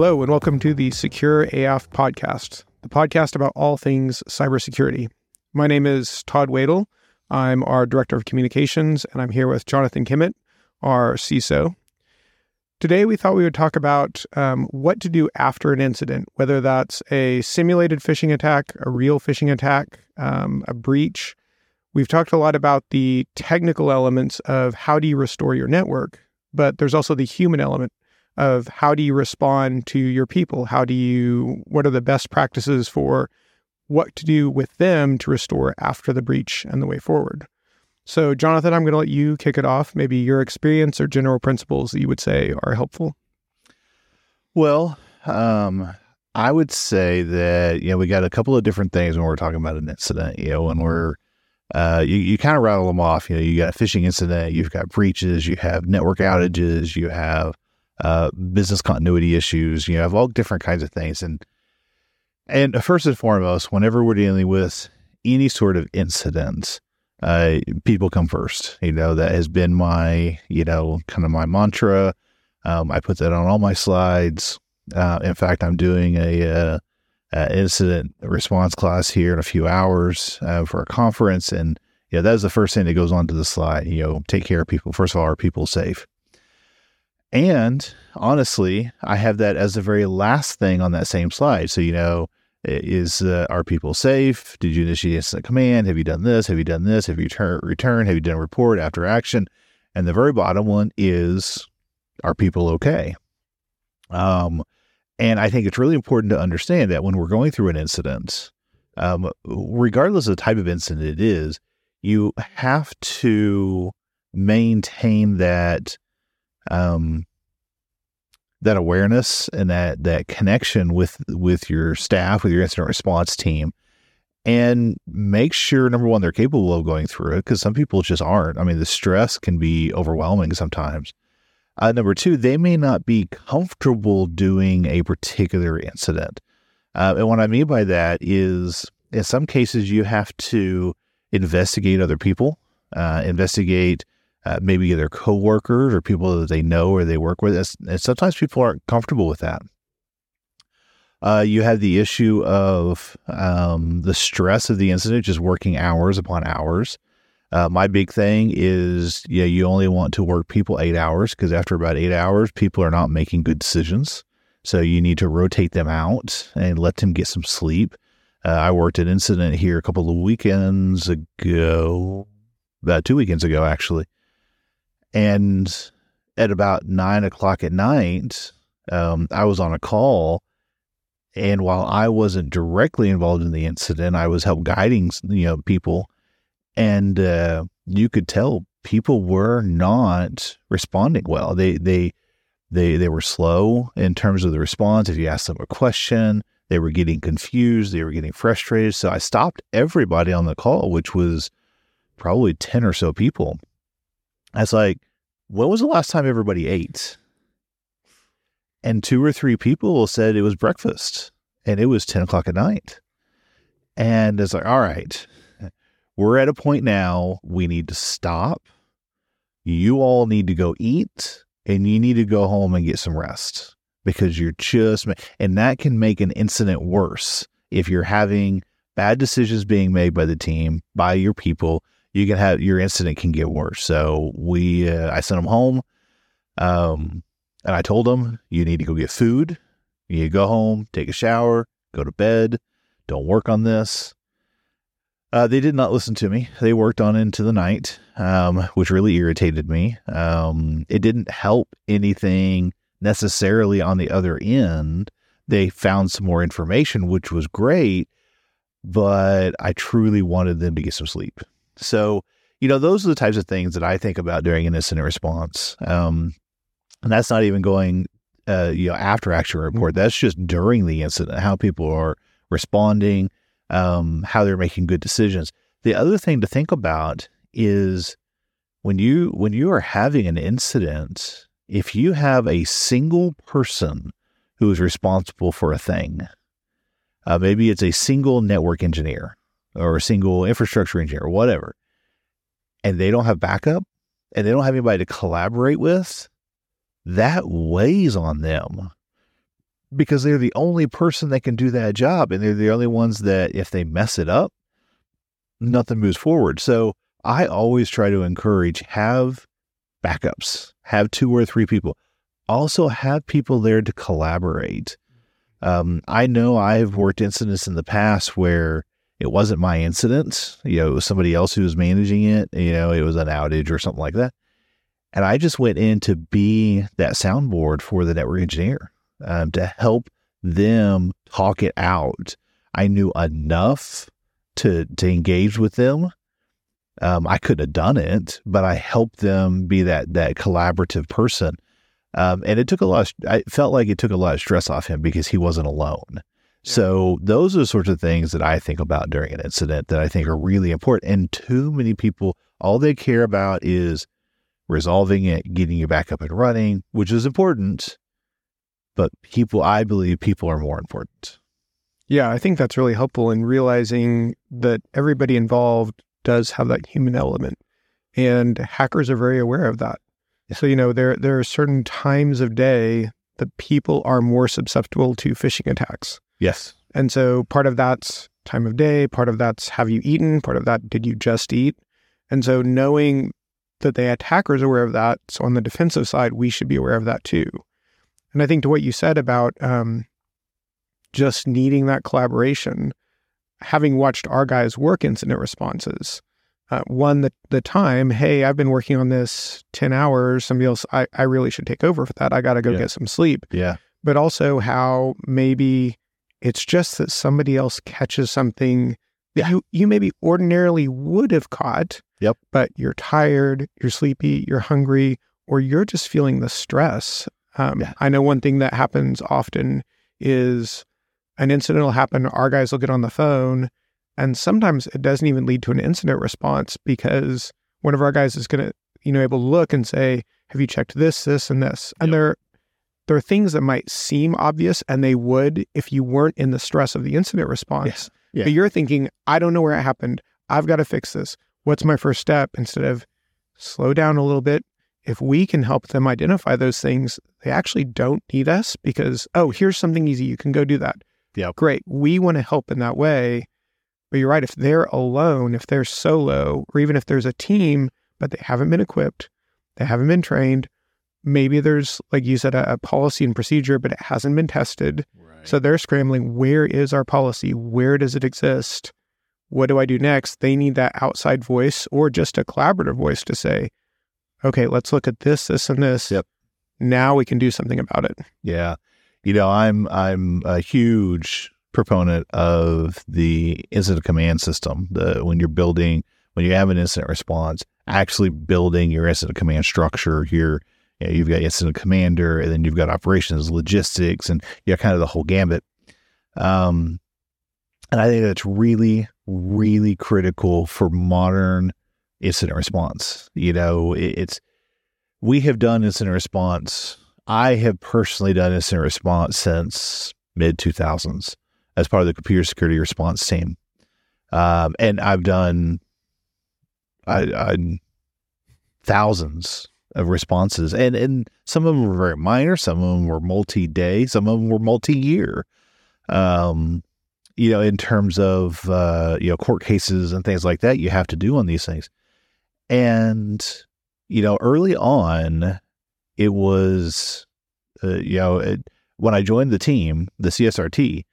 Hello, and welcome to the Secure AF podcast, the podcast about all things cybersecurity. My name is Todd Wedel. I'm our Director of Communications, and I'm here with Jonathan Kimmitt, our CISO. Today, we thought we would talk about um, what to do after an incident, whether that's a simulated phishing attack, a real phishing attack, um, a breach. We've talked a lot about the technical elements of how do you restore your network, but there's also the human element of how do you respond to your people? How do you, what are the best practices for what to do with them to restore after the breach and the way forward? So, Jonathan, I'm going to let you kick it off. Maybe your experience or general principles that you would say are helpful. Well, um, I would say that you know we got a couple of different things when we're talking about an incident. You know, when we're uh, you, you kind of rattle them off. You know, you got a phishing incident, you've got breaches, you have network outages, you have uh, business continuity issues. You know, have all different kinds of things, and and first and foremost, whenever we're dealing with any sort of incident, uh, people come first. You know, that has been my, you know, kind of my mantra. Um, I put that on all my slides. Uh, in fact, I'm doing a, uh, incident response class here in a few hours uh, for a conference, and yeah, that is the first thing that goes onto the slide. You know, take care of people. First of all, are people safe? And honestly, I have that as the very last thing on that same slide. So you know, is uh, are people safe? Did you initiate incident command? Have you done this? Have you done this? Have you return return? Have you done a report after action? And the very bottom one is are people okay? Um, and I think it's really important to understand that when we're going through an incident, um, regardless of the type of incident it is, you have to maintain that um, that awareness and that that connection with with your staff, with your incident response team, and make sure number one they're capable of going through it because some people just aren't. I mean, the stress can be overwhelming sometimes. Uh, number two, they may not be comfortable doing a particular incident, uh, and what I mean by that is in some cases you have to investigate other people, uh, investigate uh, maybe their coworkers or people that they know or they work with. And sometimes people aren't comfortable with that. Uh, you have the issue of um, the stress of the incident, just working hours upon hours. Uh, my big thing is, yeah, you only want to work people eight hours because after about eight hours, people are not making good decisions. So you need to rotate them out and let them get some sleep. Uh, I worked an incident here a couple of weekends ago, about two weekends ago, actually, and at about nine o'clock at night, um, I was on a call. And while I wasn't directly involved in the incident, I was help guiding, you know, people. And uh, you could tell people were not responding well. They, they, they, they were slow in terms of the response. If you asked them a question, they were getting confused. They were getting frustrated. So I stopped everybody on the call, which was probably 10 or so people. I was like, when was the last time everybody ate? And two or three people said it was breakfast and it was 10 o'clock at night. And it's like, all right, we're at a point now, we need to stop. You all need to go eat and you need to go home and get some rest because you're just, and that can make an incident worse if you're having bad decisions being made by the team, by your people, you can have your incident can get worse. So we, uh, I sent them home, um, and I told them you need to go get food. You need to go home, take a shower, go to bed. Don't work on this. Uh, they did not listen to me. They worked on into the night, um, which really irritated me. Um, it didn't help anything necessarily on the other end. They found some more information, which was great, but I truly wanted them to get some sleep. So, you know, those are the types of things that I think about during an incident response. Um, and that's not even going, uh, you know, after action report. That's just during the incident, how people are responding, um, how they're making good decisions. The other thing to think about is when you when you are having an incident, if you have a single person who is responsible for a thing, uh, maybe it's a single network engineer or a single infrastructure engineer or whatever, and they don't have backup and they don't have anybody to collaborate with, that weighs on them. because they're the only person that can do that job. And they're the only ones that, if they mess it up, nothing moves forward. So I always try to encourage have backups, have two or three people. Also, have people there to collaborate. Um, I know I've worked incidents in the past where it wasn't my incident. You know, it was somebody else who was managing it. You know, it was an outage or something like that. And I just went in to be that soundboard for the network engineer um, to help them talk it out. I knew enough to to engage with them. Um, I couldn't have done it, but I helped them be that that collaborative person. Um, and it took a lot. Of, I felt like it took a lot of stress off him because he wasn't alone. Yeah. So those are the sorts of things that I think about during an incident that I think are really important. And too many people, all they care about is resolving it, getting you back up and running, which is important. But people, I believe people are more important. Yeah, I think that's really helpful in realizing that everybody involved does have that human element. And hackers are very aware of that. So, you know, there there are certain times of day that people are more susceptible to phishing attacks. Yes. And so part of that's time of day, part of that's have you eaten, part of that did you just eat? And so knowing that the attackers are aware of that, so on the defensive side, we should be aware of that too. And I think to what you said about um, just needing that collaboration, having watched our guys work incident responses, uh, one the, the time, hey, I've been working on this 10 hours. Somebody else, I, I really should take over for that. I got to go yeah. get some sleep. Yeah. But also how maybe it's just that somebody else catches something that yeah. you, you maybe ordinarily would have caught. Yep. But you're tired, you're sleepy, you're hungry, or you're just feeling the stress. Um, yeah. I know one thing that happens often is an incident will happen. Our guys will get on the phone and sometimes it doesn't even lead to an incident response because one of our guys is going to, you know, able to look and say, have you checked this, this, and this? And yep. there, there are things that might seem obvious and they would if you weren't in the stress of the incident response. Yeah. But you're thinking, I don't know where it happened. I've got to fix this. What's my first step? Instead of slow down a little bit. If we can help them identify those things, they actually don't need us because, oh, here's something easy. You can go do that. Yeah. Great. We want to help in that way. But you're right. If they're alone, if they're solo, or even if there's a team, but they haven't been equipped, they haven't been trained, maybe there's, like you said, a, a policy and procedure, but it hasn't been tested. Right. So they're scrambling. Where is our policy? Where does it exist? What do I do next? They need that outside voice or just a collaborative voice to say, okay, let's look at this, this, and this. Yep. Now we can do something about it. Yeah. You know, I'm I'm a huge proponent of the incident command system. The when you're building, when you have an incident response, actually building your incident command structure here. You know, you've got incident commander, and then you've got operations, logistics, and you know, kind of the whole gambit. Um, and I think that's really, really critical for modern incident response. You know, it, it's we have done incident response. I have personally done incident response since mid 2000s as part of the computer security response team. Um, and I've done I, I, thousands of responses, and and some of them were very minor, some of them were multi-day, some of them were multi-year. Um, you know, in terms of uh, you know court cases and things like that, you have to do on these things. And you know, early on, it was uh, you know it, when I joined the team, the CSRT,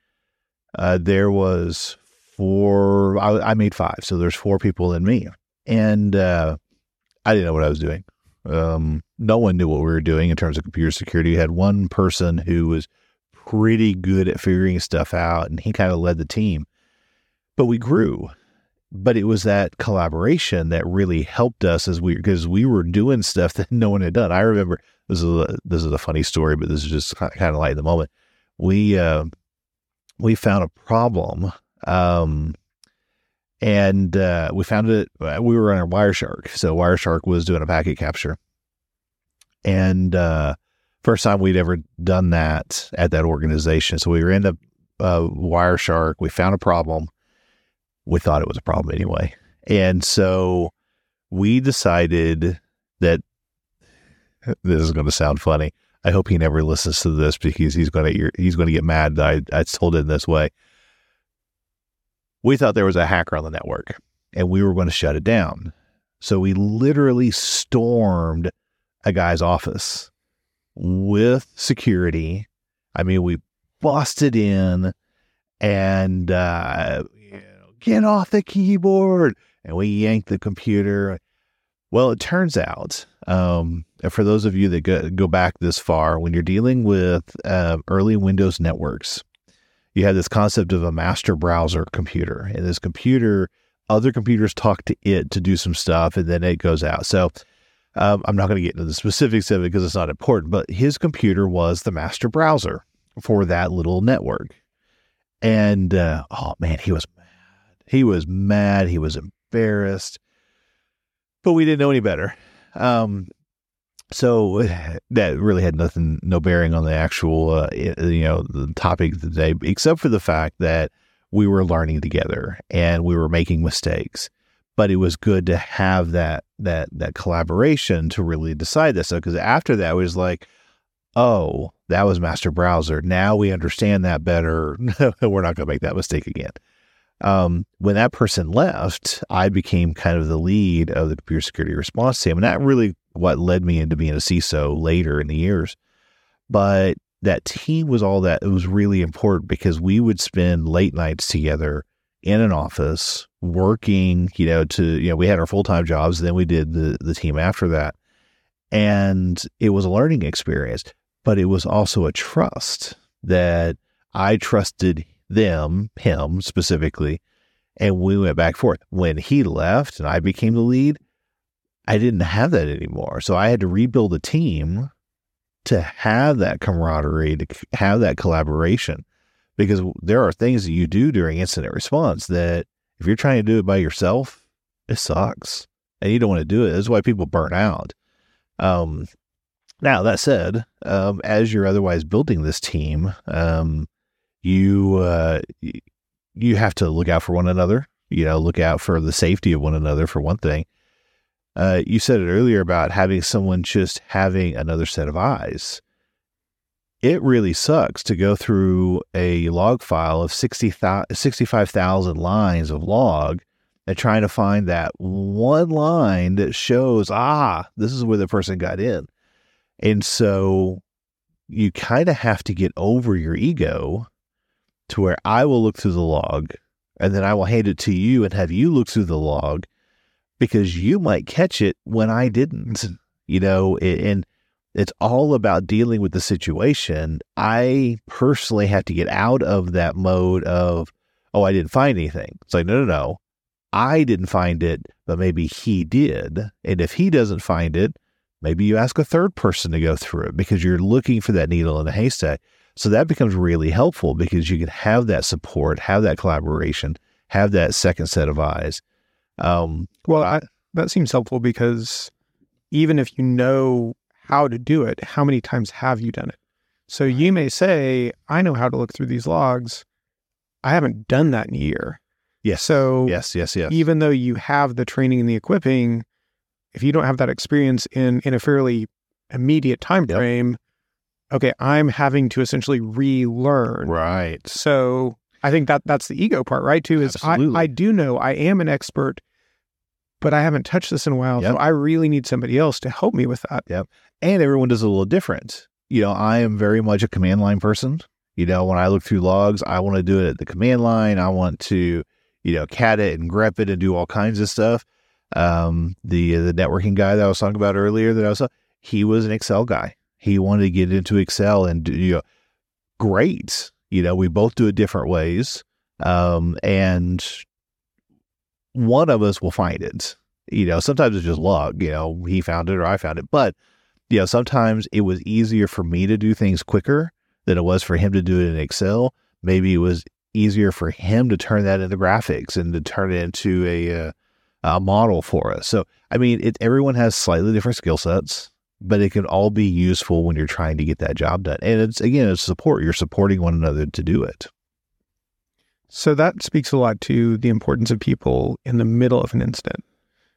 uh, there was four. I, I, made five, so there's four people in me, and uh, I didn't know what I was doing. Um, no one knew what we were doing in terms of computer security. You had one person who was pretty good at figuring stuff out, and he kind of led the team. But we grew. But it was that collaboration that really helped us as we because we were doing stuff that no one had done. I remember this is a, this is a funny story, but this is just kind of like the moment. We uh, we found a problem. Um, and uh, we found it. Uh, we were on Wireshark, so Wireshark was doing a packet capture, and uh, first time we'd ever done that at that organization. So we in the uh, Wireshark. We found a problem. We thought it was a problem anyway, and so we decided that this is going to sound funny. I hope he never listens to this because he's going to he's going to get mad that I, I told it in this way. We thought there was a hacker on the network, and we were going to shut it down. So we literally stormed a guy's office with security. I mean, we busted in and uh, get off the keyboard, and we yanked the computer. Well, it turns out, um, for those of you that go, go, back this far, when you're dealing with uh, early Windows networks, you have this concept of a master browser computer, and this computer, other computers talk to it to do some stuff, and then it goes out. So. Um, I'm not going to get into the specifics of it because it's not important, but his computer was the master browser for that little network. And uh, oh man, he was mad. He was mad. He was embarrassed. But we didn't know any better. Um, so that really had nothing, no bearing on the actual, uh, you know, the topic of the day, except for the fact that we were learning together and we were making mistakes. But it was good to have that that that collaboration to really decide this. So because after that, was like, oh, that was master browser. Now we understand that better. We're not going to make that mistake again. Um, when that person left, I became kind of the lead of the computer security response team. And that really what led me into being a CISO later in the years. But that team was all that it was really important because we would spend late nights together in an office working, you know, to, you know, we had our full time jobs. Then we did the, the team after that. And it was a learning experience but it was also a trust that I trusted them, him specifically, and we went back forth. When he left and I became the lead, I didn't have that anymore. So I had to rebuild a team to have that camaraderie, to have that collaboration, because there are things that you do during incident response that if you're trying to do it by yourself, it sucks and you don't want to do it. That's why people burn out. Um, now, that said, um, as you're otherwise building this team, um, you uh, you have to look out for one another. You know, look out for the safety of one another for one thing. Uh, you said it earlier about having someone just having another set of eyes. It really sucks to go through a log file of 60, 65,000 lines of log and trying to find that one line that shows, ah, this is where the person got in. And so you kind of have to get over your ego to where I will look through the log and then I will hand it to you and have you look through the log because you might catch it when I didn't, mm-hmm. you know, and it's all about dealing with the situation. I personally have to get out of that mode of, oh, I didn't find anything. It's like, no, no, no. I didn't find it, but maybe he did. And if he doesn't find it, Maybe you ask a third person to go through it because you're looking for that needle in a haystack. So that becomes really helpful because you can have that support, have that collaboration, have that second set of eyes. Um, well, I, that seems helpful because even if you know how to do it, how many times have you done it? So you may say, I know how to look through these logs. I haven't done that in a year. Yes. So yes, yes, yes. Even though you have the training and the equipping, if you don't have that experience in in a fairly immediate time frame, yep. okay, I'm having to essentially relearn. Right. So I think that that's the ego part, right? Too is I, I do know I am an expert, but I haven't touched this in a while, yep. so I really need somebody else to help me with that. Yep. And everyone does a little different. You know, I am very much a command line person. You know, when I look through logs, I want to do it at the command line. I want to, you know, cat it and grep it and do all kinds of stuff. Um, the the networking guy that I was talking about earlier that I was he was an Excel guy. He wanted to get into Excel and you know, great. You know, we both do it different ways. Um, and one of us will find it. You know, sometimes it's just luck. You know, he found it or I found it. But you know, sometimes it was easier for me to do things quicker than it was for him to do it in Excel. Maybe it was easier for him to turn that into graphics and to turn it into a uh, uh, model for us. So, I mean, it, everyone has slightly different skill sets, but it can all be useful when you're trying to get that job done. And it's again, it's support. You're supporting one another to do it. So that speaks a lot to the importance of people in the middle of an incident.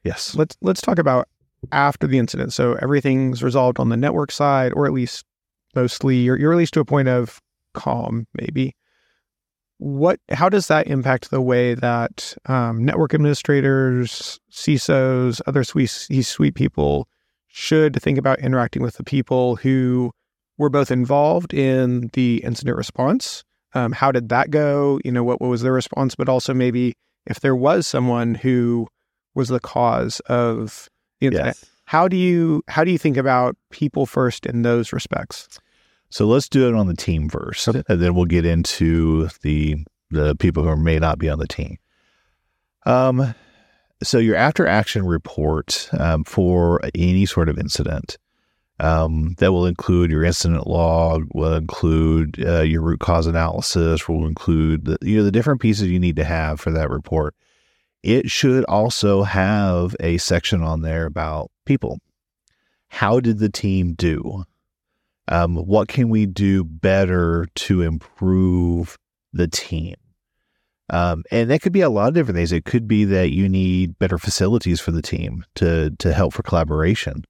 Yes. Let's let's talk about after the incident. So everything's resolved on the network side, or at least mostly, or you're at least to a point of calm, maybe. What? How does that impact the way that um, network administrators, CISOs, other C-suite people should think about interacting with the people who were both involved in the incident response? Um, how did that go? You know, what, what was their response? But also maybe if there was someone who was the cause of the incident, yes. how do you how do you think about people first in those respects? So let's do it on the team first, okay. and then we'll get into the the people who may not be on the team. Um, so your after action report um, for any sort of incident um, that will include your incident log, will include uh, your root cause analysis, will include the, you know the different pieces you need to have for that report. It should also have a section on there about people. How did the team do? Um, what can we do better to improve the team? Um, and that could be a lot of different things. It could be that you need better facilities for the team to to help for collaboration.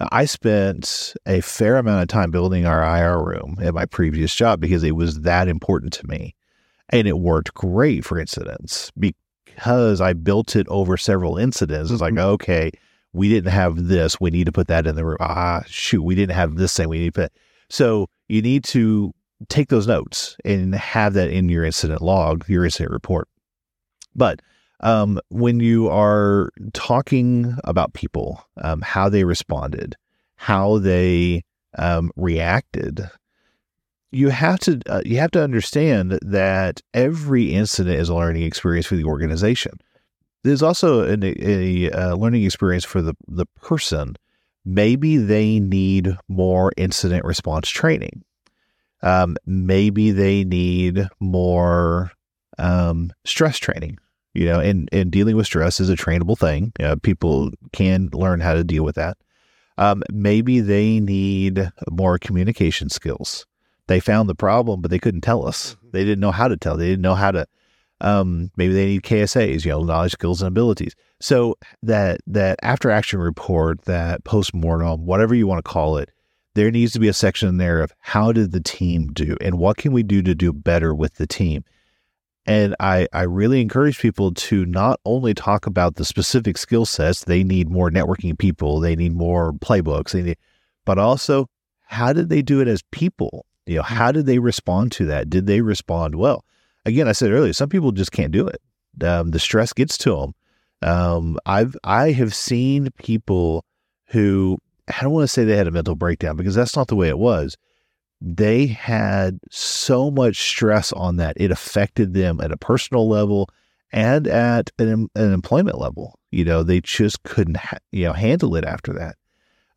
I spent a fair amount of time building our IR room at my previous job because it was that important to me, and it worked great for incidents because I built it over several incidents. It's like mm-hmm. okay, we didn't have this. We need to put that in the room. Ah, shoot, we didn't have this thing. We need to put. So you need to take those notes and have that in your incident log, your incident report. But um, when you are talking about people, um, how they responded, how they um, reacted, you have to uh, you have to understand that every incident is a learning experience for the organization there's also an, a, a learning experience for the, the person. Maybe they need more incident response training. Um, maybe they need more um, stress training. You know, and, and dealing with stress is a trainable thing. You know, people can learn how to deal with that. Um, maybe they need more communication skills. They found the problem, but they couldn't tell us. Mm-hmm. They didn't know how to tell. They didn't know how to um, maybe they need KSAs, you know, knowledge, skills, and abilities. So that that after action report, that post mortem, whatever you want to call it, there needs to be a section in there of how did the team do and what can we do to do better with the team. And I, I really encourage people to not only talk about the specific skill sets, they need more networking people, they need more playbooks, they need, but also how did they do it as people? You know, how did they respond to that? Did they respond well? again, I said earlier, some people just can't do it. Um, the stress gets to them. Um, I've I have seen people who I don't want to say they had a mental breakdown because that's not the way it was. They had so much stress on that it affected them at a personal level and at an, an employment level. You know, they just couldn't ha- you know handle it after that.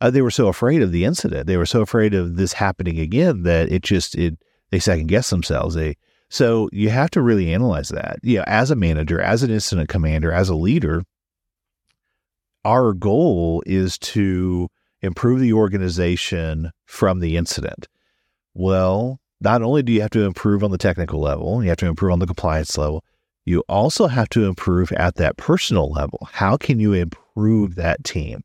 Uh, they were so afraid of the incident. They were so afraid of this happening again that it just it they second guess themselves. They so you have to really analyze that. You know, as a manager, as an incident commander, as a leader, our goal is to improve the organization from the incident. Well, not only do you have to improve on the technical level, you have to improve on the compliance level, you also have to improve at that personal level. How can you improve that team?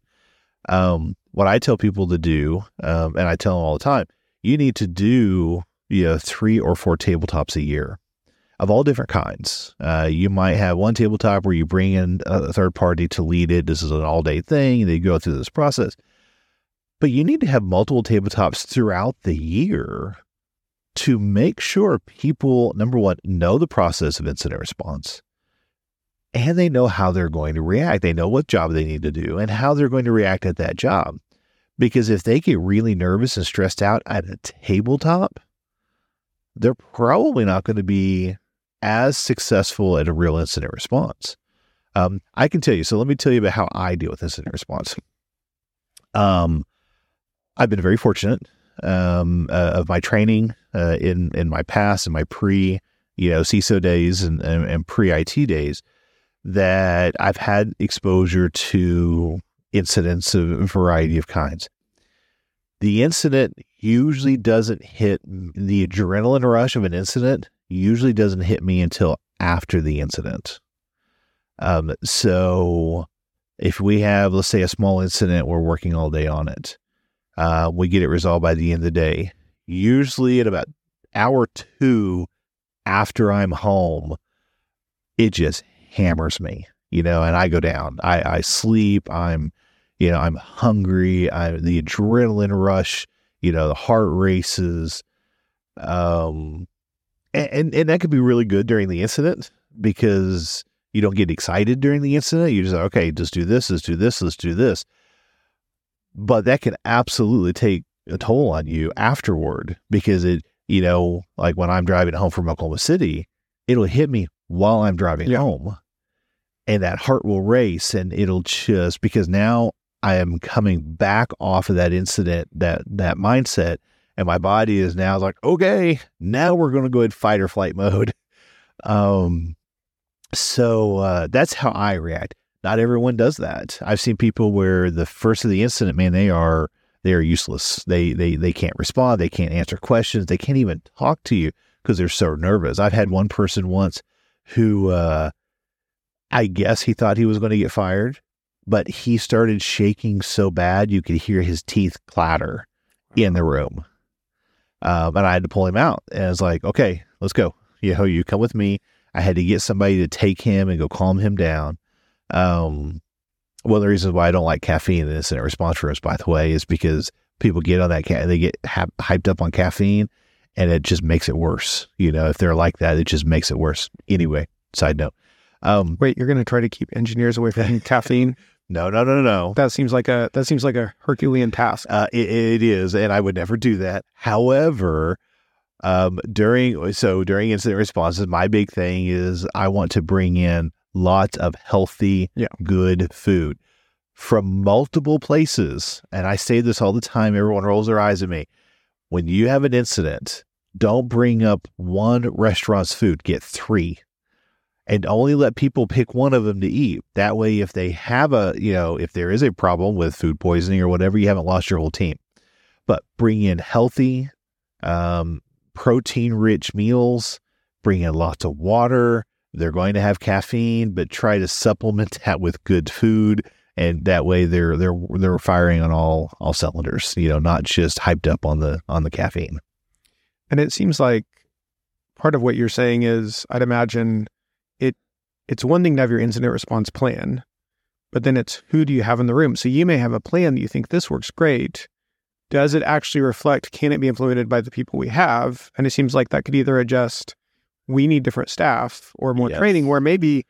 Um, what I tell people to do, um, and I tell them all the time, you need to do you know, three or four tabletops a year of all different kinds. Uh, you might have one tabletop where you bring in a third party to lead it. This is an all day thing. They go through this process. But you need to have multiple tabletops throughout the year to make sure people, number one, know the process of incident response and they know how they're going to react. They know what job they need to do and how they're going to react at that job. Because if they get really nervous and stressed out at a tabletop, they're probably not going to be as successful at a real incident response. Um, I can tell you. So let me tell you about how I deal with incident response. Um, I've been very fortunate um, uh, of my training uh, in in my past and my pre you know CISO days and, and, and pre IT days that I've had exposure to incidents of a variety of kinds. The incident usually doesn't hit the adrenaline rush of an incident usually doesn't hit me until after the incident. Um, so if we have, let's say, a small incident, we're working all day on it. Uh, we get it resolved by the end of the day. Usually at about hour two after I'm home, it just hammers me, you know, and I go down. I, I sleep. I'm, you know, I'm hungry. I the adrenaline rush, you know, the heart races. Um, and, and that could be really good during the incident because you don't get excited during the incident. You just okay, just do this, let's do this, let's do this. But that can absolutely take a toll on you afterward because it, you know, like when I'm driving home from Oklahoma City, it'll hit me while I'm driving Yeah. home. And that heart will race and it'll just because now I am coming back off of that incident, that that mindset, and my body is now like, okay, now we're gonna go in fight or flight mode. Um so uh, that's how I react. Not everyone does that. I've seen people where the first of the incident, man, they are they are useless. They they they can't respond. They can't answer questions. They can't even talk to you because they're so nervous. I've had one person once who uh, I guess he thought he was going to get fired, but he started shaking so bad you could hear his teeth clatter in the room. Um, and I had to pull him out. And I was like, okay, let's go. Know, you come with me. I had to get somebody to take him and go calm him down. Um, one of the reasons why I don't like caffeine in incident response rooms, by the way, is because people get on that, ca- they get ha- hyped up on caffeine and it just makes it worse. You know, if they're like that, it just makes it worse. Anyway, side note. Um, Wait, you're going to try to keep engineers away from caffeine? no, no, no, no. That seems like a that seems like a Herculean task. Uh, it, it is, and I would never do that. However, um, during so during incident responses, my big thing is I want to bring in lots of healthy, Yeah. good food from multiple places. And I say this all the time. Everyone rolls their eyes at me. When you have an incident, don't bring up one restaurant's food. Get three. And only let people pick one of them to eat. That way, if they have a, you know, if there is a problem with food poisoning or whatever, you haven't lost your whole team. But bring in healthy, um, protein rich meals, bring in lots of water. They're going to have caffeine, but try to supplement that with good food. And that way they're they're they're firing on all all cylinders, you know, not just hyped up on the on the caffeine. And it seems like part of what you're saying is I'd imagine it it's one thing to have your incident response plan, but then it's who do you have in the room? So you may have a plan that you think this works great. Does it actually reflect can it be implemented by the people we have? And it seems like that could either adjust we need different staff or more Yes. training where maybe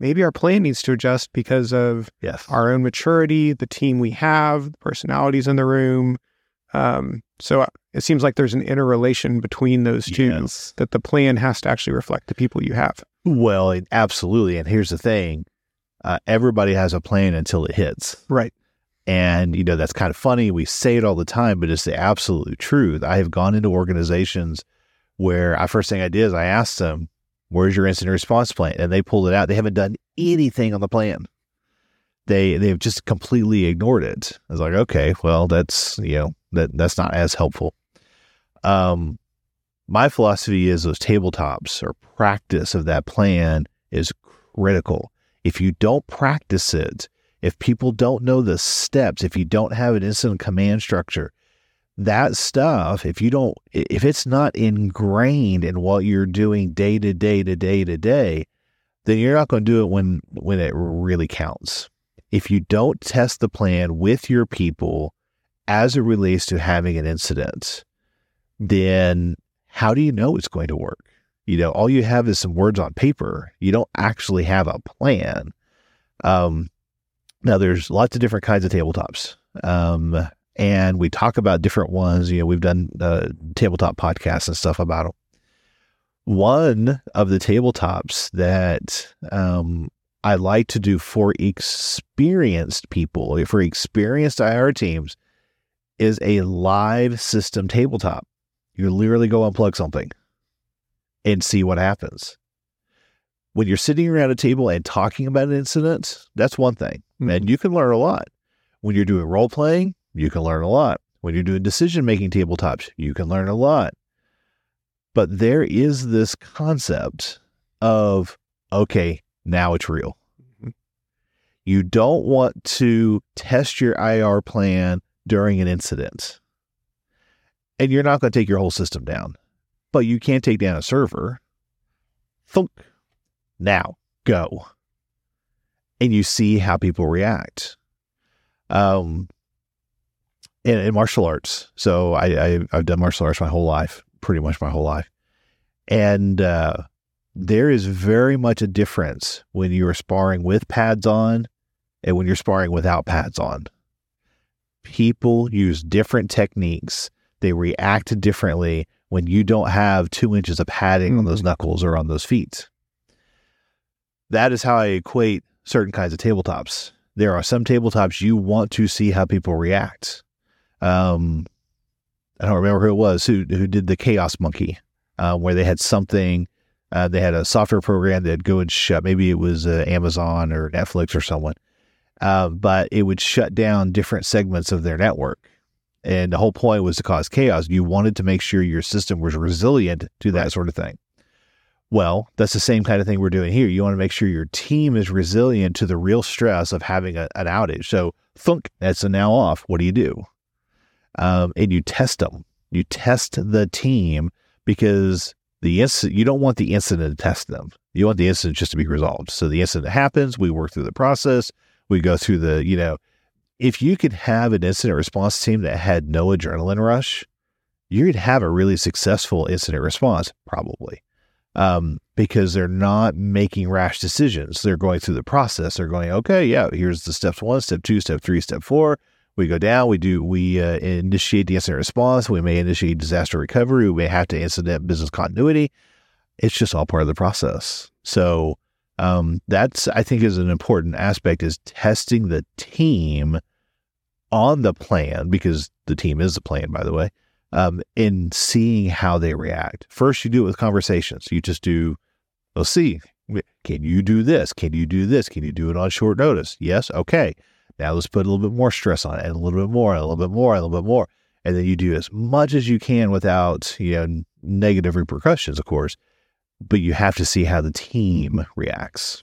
maybe our plan needs to adjust because of Yes. our own maturity, the team we have, the personalities in the room. Um, so uh, it seems like there's an interrelation between those two Yes. that the plan has to actually reflect the people you have. Well, absolutely. And here's the thing. Uh, everybody has a plan until it hits. Right. And, you know, that's kind of funny. We say it all the time, but it's the absolute truth. I have gone into organizations where I first thing I did is I asked them, where's your incident response plan? And they pulled it out. They haven't done anything on the plan. They they've just completely ignored it. I was like, okay, well, that's you know, that that's not as helpful. Um my philosophy is those tabletops or practice of that plan is critical. If you don't practice it, if people don't know the steps, if you don't have an incident command structure, that stuff, if you don't, if it's not ingrained in what you're doing day to day to day to day, then you're not going to do it when when it really counts. If you don't test the plan with your people as it relates to having an incident, then how do you know it's going to work? You know, all you have is some words on paper. You don't actually have a plan. Um, now, there's lots of different kinds of tabletops. Um, and we talk about different ones. You know, we've done uh, tabletop podcasts and stuff about them. One of the tabletops that um, I like to do for experienced people, for experienced IR teams, is a live system tabletop. You literally go unplug something and see what happens. When you're sitting around a table and talking about an incident, that's one thing, and you can learn a lot. When you're doing role playing, you can learn a lot. When you're doing decision making tabletops, you can learn a lot. But there is this concept of, okay, now it's real. Mhm. You don't want to test your IR plan during an incident. and you're not going to take your whole system down, but you can't take down a server. Thunk. Now go. And you see how people react. Um, in, in martial arts. So I, I, I've done martial arts my whole life, pretty much my whole life. And uh, there is very much a difference when you are sparring with pads on and when you're sparring without pads on. People use different techniques. They react differently when you don't have two inches of padding mm-hmm. on those mm-hmm. knuckles or on those feet. That is how I equate certain kinds of tabletops. There are some tabletops you want to see how people react. Um, I don't remember who it was who who did the Chaos Monkey, uh, where they had something. Uh, they had a software program that'd go and shut. Maybe it was uh, Amazon or Netflix or someone, uh, but it would shut down different segments of their network. And the whole point was to cause chaos. You wanted to make sure your system was resilient to that right. sort of thing. Well, that's the same kind of thing we're doing here. You want to make sure your team is resilient to the real stress of having a, an outage. So, thunk, that's a now off. What do you do? Um, and you test them. You test the team because the you don't want the incident to test them. You want the incident just to be resolved. So the incident happens, we work through the process, we go through the, you know, if you could have an incident response team that had no adrenaline rush, you'd have a really successful incident response, probably. Um, because they're not making rash decisions. They're going through the process. They're going, okay, yeah, here's the steps one, step two, step three, step four we go down, we do, we uh, initiate the incident response. We may initiate disaster recovery. We may have to incident business continuity. It's just all part of the process. So um, that's, I think, is an important aspect is testing the team on the plan because the team is the plan, by the way, um, in seeing how they react. First, you do it with conversations. You just do, let's see, can you do this? Can you do this? Can you do it on short notice? Yes. Okay. Now let's put a little bit more stress on it, and a little bit more, and a little bit more, a little bit more. And then you do as much as you can without, you know, negative repercussions, of course. But you have to see how the team reacts.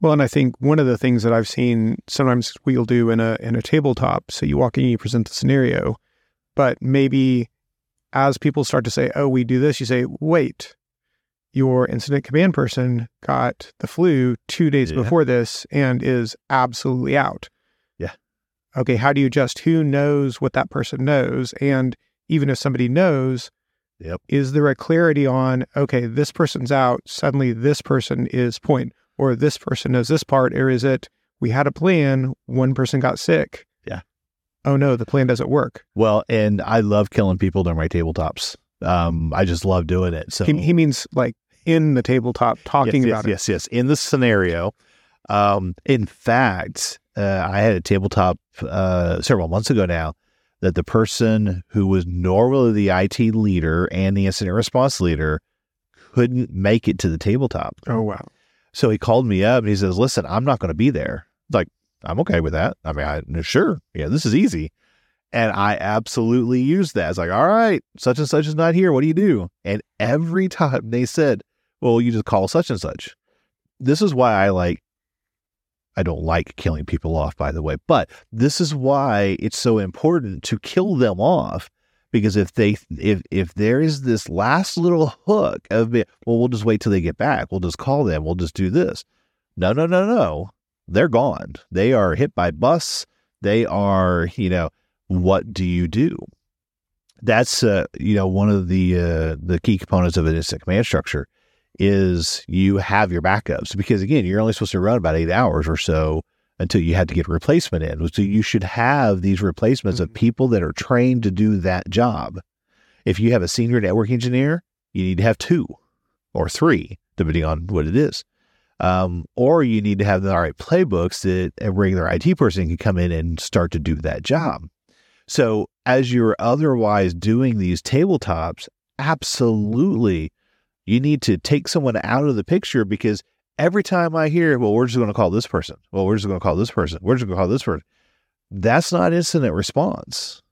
Well, and I think one of the things that I've seen sometimes we'll do in a in a tabletop. So you walk in, you present the scenario, but maybe as people start to say, "Oh, we do this," you say, "Wait, your incident command person got the flu two days yeah. before this and is absolutely out okay, how do you adjust who knows what that person knows? And even if somebody knows, yep. is there a clarity on, okay, this person's out, suddenly this person is point, or this person knows this part, or is it we had a plan, one person got sick? Yeah. Oh no, the plan doesn't work. Well, and I love killing people during my tabletops. Um, I just love doing it. So he, he means like in the tabletop talking yes, about yes, it. Yes, yes, In the scenario. Um, in fact, uh, I had a tabletop uh, several months ago now that the person who was normally the IT leader and the incident response leader couldn't make it to the tabletop. Oh, wow. So he called me up and he says, Listen, I'm not going to be there. Like, I'm okay with that. I mean, I sure. Yeah, this is easy. And I absolutely used that. It's like, all right, such and such is not here. What do you do? And every time they said, well, you just call such and such. This is why I like I don't like killing people off, by the way, but this is why it's so important to kill them off. Because if they if if there is this last little hook of well, we'll just wait till they get back. We'll just call them. We'll just do this. No, no, no, no. They're gone. They are hit by bus. They are, you know, what do you do? That's uh, you know, one of the uh, the key components of an incident command structure is you have your backups because again, you're only supposed to run about eight hours or so until you had to get a replacement in. So you should have these replacements of mm-hmm. people that are trained to do that job. If you have a senior network engineer, you need to have two or three, depending on what it is. Um, or you need to have the right playbooks that a regular IT person can come in and start to do that job. So as you're otherwise doing these tabletops, absolutely you need to take someone out of the picture because every time I hear, well, we're just going to call this person. Well, we're just going to call this person. We're just going to call this person. That's not incident response.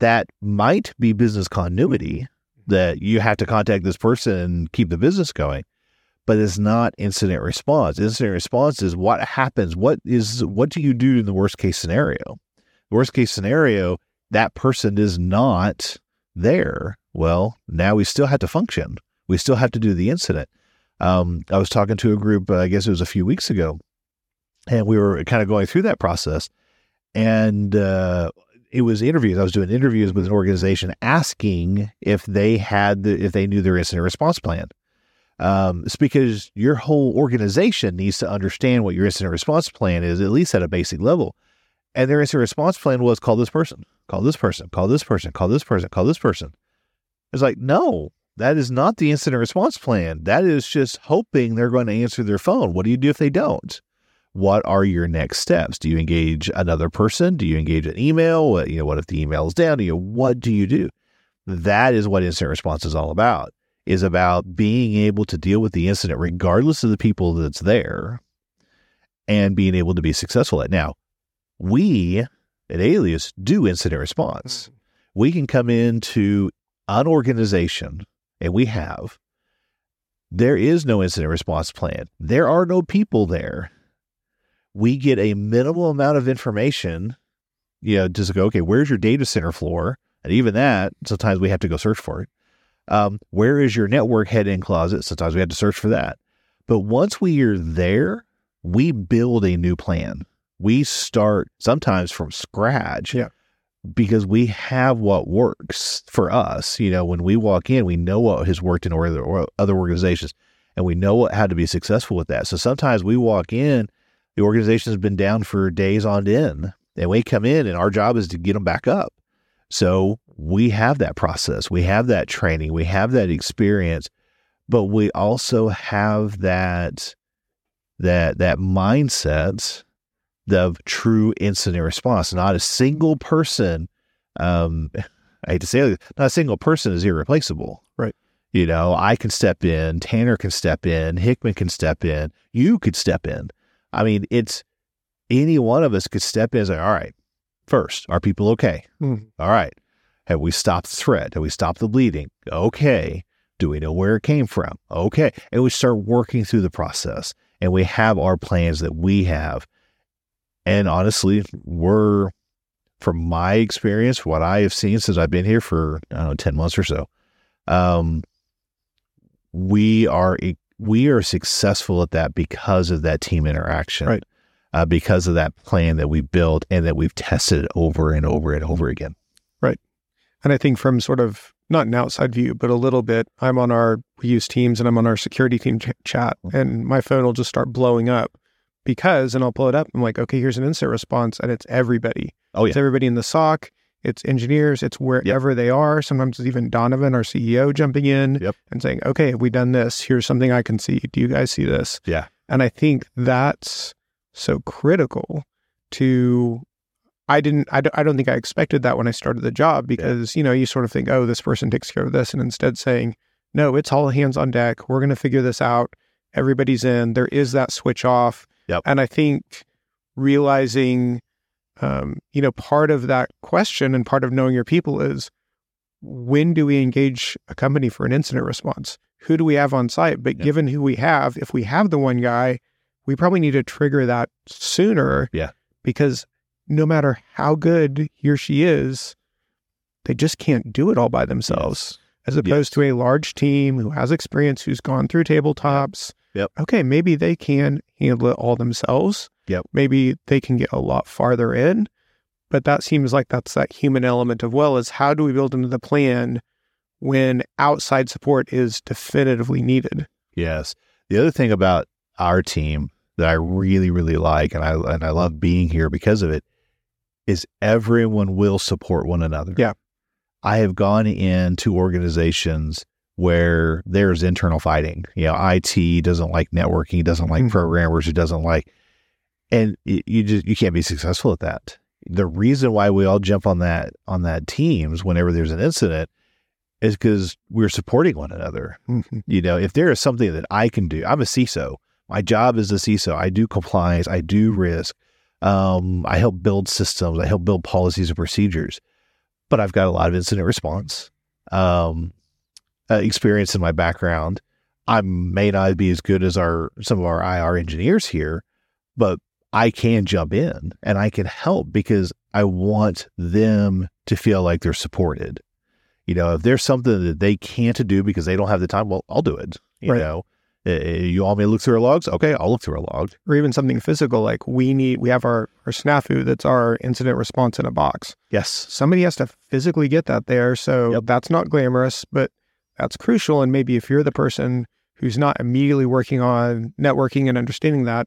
That might be business continuity that you have to contact this person and keep the business going, but it's not incident response. Incident response is what happens. What is, what do you do in the worst case scenario? Worst case scenario, that person is not there, well, now we still have to function. We still have to do the incident. Um, I was talking to a group, uh, I guess it was a few weeks ago, and we were kind of going through that process. And uh, it was interviews. I was doing interviews with an organization asking if they had the, if they knew their incident response plan. Um, it's because your whole organization needs to understand what your incident response plan is, at least at a basic level. And their incident response plan was call this person, call this person, call this person, call this person, call this person. It's like, no, that is not the incident response plan. That is just hoping they're going to answer their phone. What do you do if they don't? What are your next steps? Do you engage another person? Do you engage an email? What, you know, what if the email is down? You know, what do you do? That is what incident response is all about. Is about being able to deal with the incident regardless of the people that's there and being able to be successful at. Now, we at Alias do incident response. Mm-hmm. We can come into an organization and we have, there is no incident response plan. There are no people there. We get a minimal amount of information, you know, just go, okay, where's your data center floor? And even that, sometimes we have to go search for it. Um, where is your network head in closet? Sometimes we have to search for that. But once we are there, we build a new plan. We start sometimes from scratch. Yeah because we have what works for us. You know, when we walk in, we know what has worked in other, other organizations and we know what, how to be successful with that. So sometimes we walk in, the organization has been down for days on end, and we come in, and our job is to get them back up. So we have that process, we have that training, we have that experience, but we also have that that that mindset the true incident response. Not a single person, um, I hate to say it, not a single person is irreplaceable. Right. You know, I can step in, Tanner can step in, Hickman can step in, you could step in. I mean, it's any one of us could step in and say, all right, first, are people okay? Mm. All right. Have we stopped the threat? Have we stopped the bleeding? Okay. Do we know where it came from? Okay. And we start working through the process and we have our plans that we have and honestly, we're, from my experience, what I have seen since I've been here for, I don't know, 10 months or so, um, we are, we are successful at that because of that team interaction. Right. Uh, because of that plan that we built and that we've tested over and over and over again. Right. And I think from sort of not an outside view, but a little bit, I'm on our, we use Teams and I'm on our security team ch- chat, mm-hmm. and my phone will just start blowing up because, and I'll pull it up. I'm like, okay, here's an incident response, and it's everybody. Oh yeah, it's everybody in the SOC. It's engineers. It's wherever yep. they are. Sometimes it's even Donovan, our CEO, jumping in yep. and saying, "Okay, have we done this? Here's something I can see. Do you guys see this?" Yeah. And I think that's so critical to. I didn't. I don't, I don't think I expected that when I started the job because yeah. you know you sort of think, "Oh, this person takes care of this," and instead saying, "No, it's all hands on deck. We're going to figure this out. Everybody's in. There is that switch off." Yep. And I think realizing, um, you know, part of that question and part of knowing your people is when do we engage a company for an incident response? Who do we have on site? But yep. given who we have, if we have the one guy, we probably need to trigger that sooner. Yeah. Because no matter how good he or she is, they just can't do it all by themselves. Yes. As opposed yes. to a large team who has experience, who's gone through tabletops, Yep. Okay, maybe they can handle it all themselves. Yep. Maybe they can get a lot farther in. But that seems like that's that human element of well is how do we build into the plan when outside support is definitively needed? Yes. The other thing about our team that I really, really like and I and I love being here because of it is everyone will support one another. Yeah. I have gone into organizations where there's internal fighting. You know, IT doesn't like networking, doesn't like mm-hmm. programmers, it doesn't like, and you just you can't be successful at that. The reason why we all jump on that on that teams whenever there's an incident is because we're supporting one another. Mm-hmm. You know, if there is something that I can do, I'm a CISO. My job is a CISO. I do compliance. I do risk. Um, I help build systems. I help build policies and procedures. But I've got a lot of incident response. Um, uh, experience in my background. I may not be as good as our some of our IR engineers here, but I can jump in and I can help because I want them to feel like they're supported. You know, if there's something that they can't do because they don't have the time, well, I'll do it. You Right. know, Uh, you want me to look through our logs? Okay, I'll look through our logs. or even something physical like we need we have our, our snafu that's our incident response in a box Yes. somebody has to physically get that there so Yep. that's not glamorous but that's crucial and maybe if you're the person who's not immediately working on networking and understanding that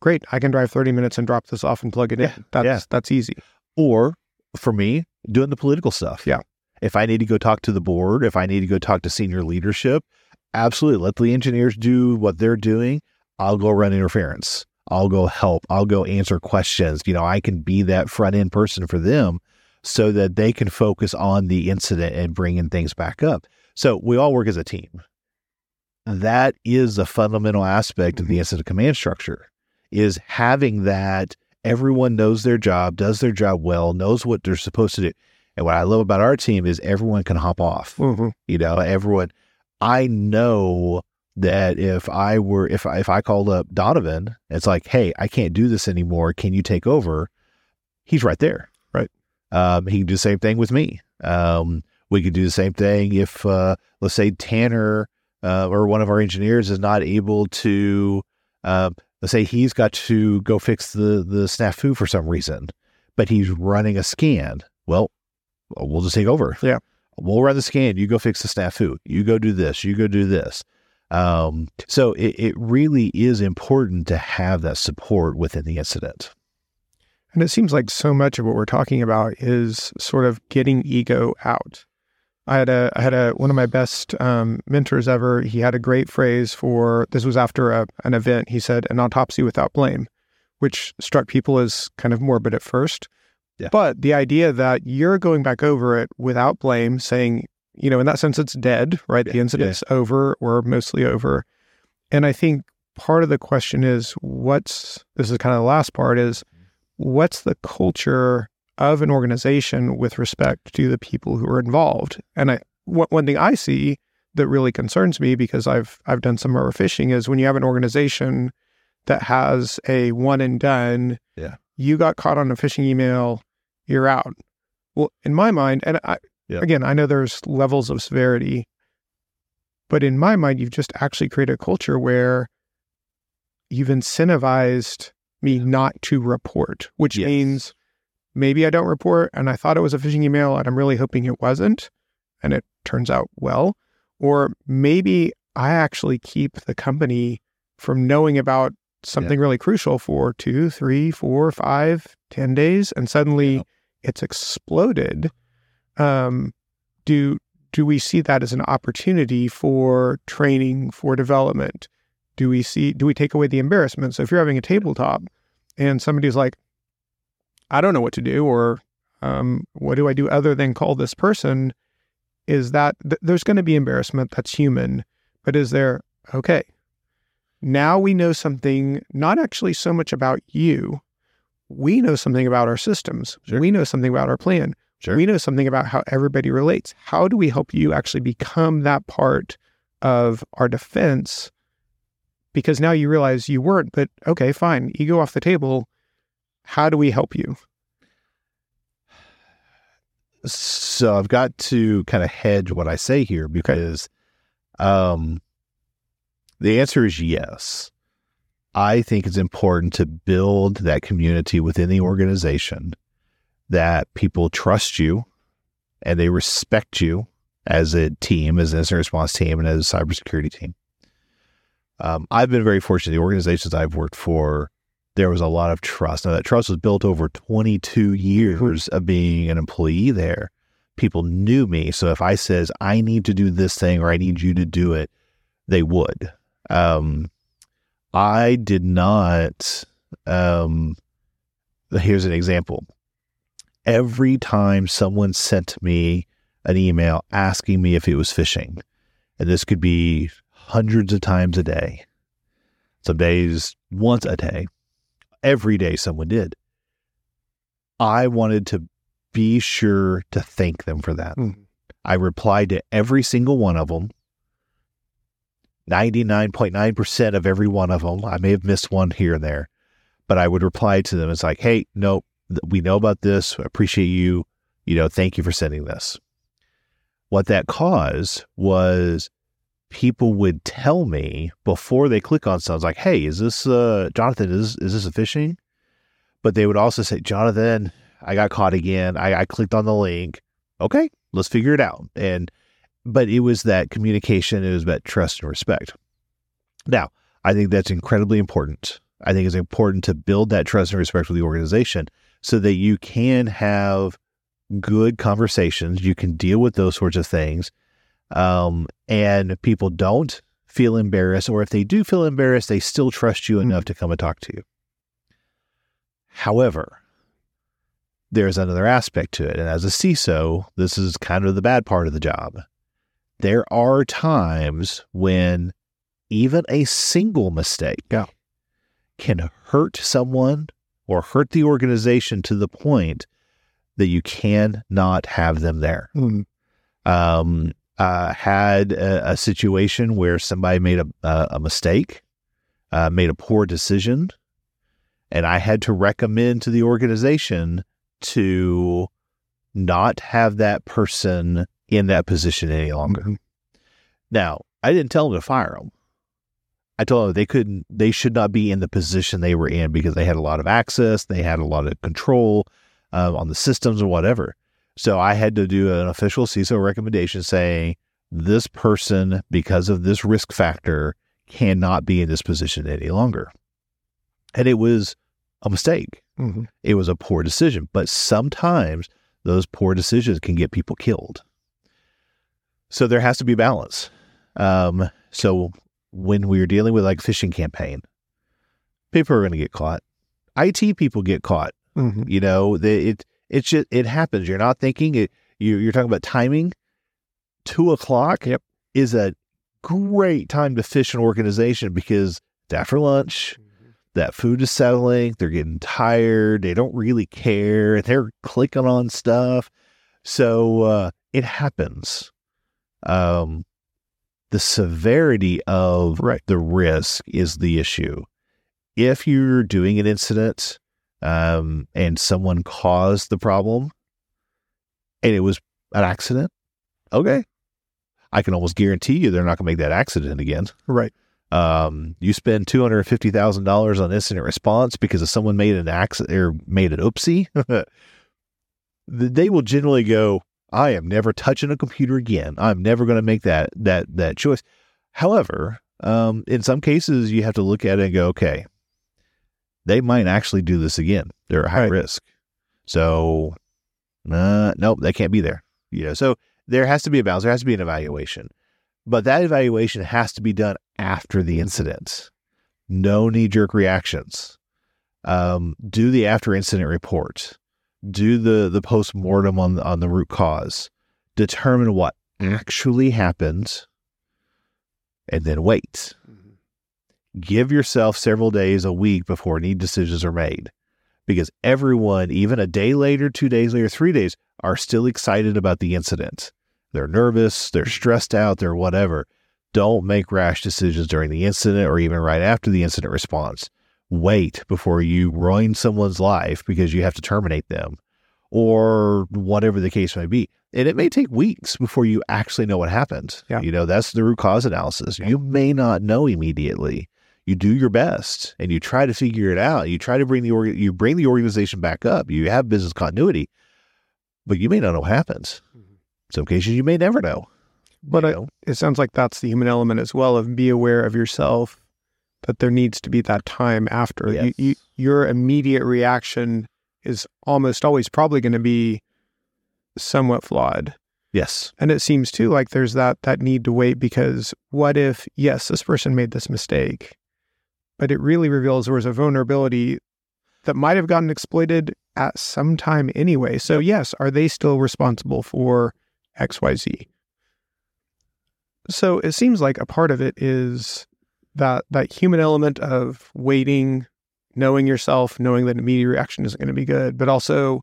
great i can drive 30 minutes and drop this off and plug it Yeah, in that's yeah. that's easy Or for me, doing the political stuff. Yeah. If I need to go talk to the board, if I need to go talk to senior leadership, absolutely let the engineers do what they're doing. I'll go run interference. I'll go help. I'll go answer questions. You know, I can be that front end person for them so that they can focus on the incident and bringing things back up. So we all work as a team. That is a fundamental aspect of the incident command structure is having that everyone knows their job, does their job well, knows what they're supposed to do. And what I love about our team is everyone can hop off. Mhm. You know, everyone. I know that if I were if I, if I called up Donovan, it's like, hey, I can't do this anymore. Can you take over? He's right there. Right. Um, he can do the same thing with me. Um, we could do the same thing if, uh, let's say, Tanner uh, or one of our engineers is not able to. Uh, let's say he's got to go fix the the snafu for some reason, but he's running a scan. Well, we'll just take over. Yeah. We'll run the scan. You go fix the snafu. You go do this. You go do this. Um, so it, it really is important to have that support within the incident. And it seems like so much of what we're talking about is sort of getting ego out. I had a I had a one of my best um, mentors ever. He had a great phrase for this was after a, an event. He said, "An autopsy without blame," which struck people as kind of morbid at first. Yeah. But the idea that you're going back over it without blame, saying, you know, in that sense, it's dead, right? The Yeah, incident's over or mostly over. And I think part of the question is what's this is kind of the last part is what's the culture of an organization with respect to the people who are involved? And I one thing I see that really concerns me because I've I've done some overfishing is when you have an organization that has a one and done. Yeah. You got caught on a phishing email, you're out. Well, in my mind, and I Yeah. again, I know there's levels of severity, but in my mind, you've just actually created a culture where you've incentivized me not to report, which Yes. means maybe I don't report and I thought it was a phishing email and I'm really hoping it wasn't and it turns out well. Or maybe I actually keep the company from knowing about something really crucial for two, three, four, five, ten days, and suddenly Yeah. it's exploded. Um, do do we see that as an opportunity for training for development? Do we see do we take away the embarrassment? So if you're having a tabletop and somebody's like, I don't know what to do, or um, what do I do other than call this person? Is that th- there's going to be embarrassment? That's human, but is there okay? Now we know something, not actually so much about you. We know something about our systems. Sure. We know something about our plan. Sure. We know something about how everybody relates. How do we help you actually become that part of our defense? Because now you realize you weren't, but okay, fine, ego off the table. How do we help you? So I've got to kind of hedge what I say here because um, the answer is yes. I think it's important to build that community within the organization that people trust you and they respect you as a team, as an incident response team, and as a cybersecurity team. Um, I've been very fortunate. The organizations I've worked for, there was a lot of trust. Now, that trust was built over 22 years of being an employee there. People knew me. So if I says, I need to do this thing or I need you to do it, they would. Um, I did not. Um, here's an example. Every time someone sent me an email asking me if it was phishing, and this could be hundreds of times a day, some days once a day, every day someone did. I wanted to be sure to thank them for that. Mhm. I replied to every single one of them. 99.9% of every one of them. I may have missed one here and there, but I would reply to them. It's like, hey, no, th- we know about this. I appreciate you. You know, thank you for sending this. what that caused was people would tell me before they click on something like, "Hey, is this uh, Jonathan? Is is this a phishing?" But they would also say, "Jonathan, I got caught again. I, I clicked on the link. Okay, let's figure it out." And but it was that communication. It was that trust and respect. Now, I think that's incredibly important. I think it's important to build that trust and respect with the organization so that you can have good conversations. You can deal with those sorts of things. Um, and people don't feel embarrassed, or if they do feel embarrassed, they still trust you enough mm-hmm. to come and talk to you. However, there's another aspect to it. And as a CISO, this is kind of the bad part of the job. There are times when even a single mistake yeah. can hurt someone or hurt the organization to the point that you cannot have them there. Mm. Um, uh, had a, a, situation where somebody made a, a, a mistake, uh, made a poor decision, and I had to recommend to the organization to not have that person in that position any longer. Mm-hmm. Now, I didn't tell them to fire them. I told them they couldn't, they should not be in the position they were in because they had a lot of access, they had a lot of control um, on the systems or whatever. So I had to do an official CISO recommendation saying this person, because of this risk factor, cannot be in this position any longer. And it was a mistake. Mm-hmm. It was a poor decision. But sometimes those poor decisions can get people killed. So there has to be balance. Um, so when we're dealing with like phishing campaign, people are going to get caught. IT people get caught. Mm-hmm. You know, they, it it just it happens. You're not thinking it. You, you're talking about timing. Two o'clock yep. is a great time to phish an organization because it's after lunch. Mm-hmm. That food is settling. They're getting tired. They don't really care. They're clicking on stuff. So uh, it happens. Um, the severity of right. the risk is the issue. If you're doing an incident um, and someone caused the problem and it was an accident, okay. I can almost guarantee you they're not going to make that accident again. Right. Um, you spend two hundred fifty thousand dollars on incident response because if someone made an accident or made an oopsie, they will generally go, I am never touching a computer again. I'm never going to make that that that choice. However, um, in some cases, you have to look at it and go, okay, they might actually do this again. They're at high right. risk, so uh, nope, they can't be there. You know, so there has to be a balance. There has to be an evaluation, but that evaluation has to be done after the incident. No knee jerk reactions. Um, do the after incident report do the the post mortem on on the root cause, determine what actually happened, and then wait. Give yourself several days, a week before any decisions are made, because everyone, even a day later, two days later, three days, are still excited about the incident. They're nervous, they're stressed out, they're whatever. Don't make rash decisions during the incident or even right after the incident response wait before you ruin someone's life because you have to terminate them or whatever the case may be. And it may take weeks before you actually know what happened. Yeah. You know, that's the root cause analysis. You may not know immediately. You do your best and you try to figure it out. You try to bring the org- you bring the organization back up. You have business continuity, but you may not know what happens. Mm-hmm. Some cases you may never know. But I, it sounds like that's the human element as well of be aware of yourself that there needs to be that time after. Yes. You, you, your immediate reaction is almost always probably going to be somewhat flawed. Yes. And it seems too like there's that that need to wait because what if yes, this person made this mistake, but it really reveals there was a vulnerability that might have gotten exploited at some time anyway. So yes, are they still responsible for XYZ? So it seems like a part of it is that that human element of waiting, knowing yourself, knowing that immediate reaction isn't going to be good, but also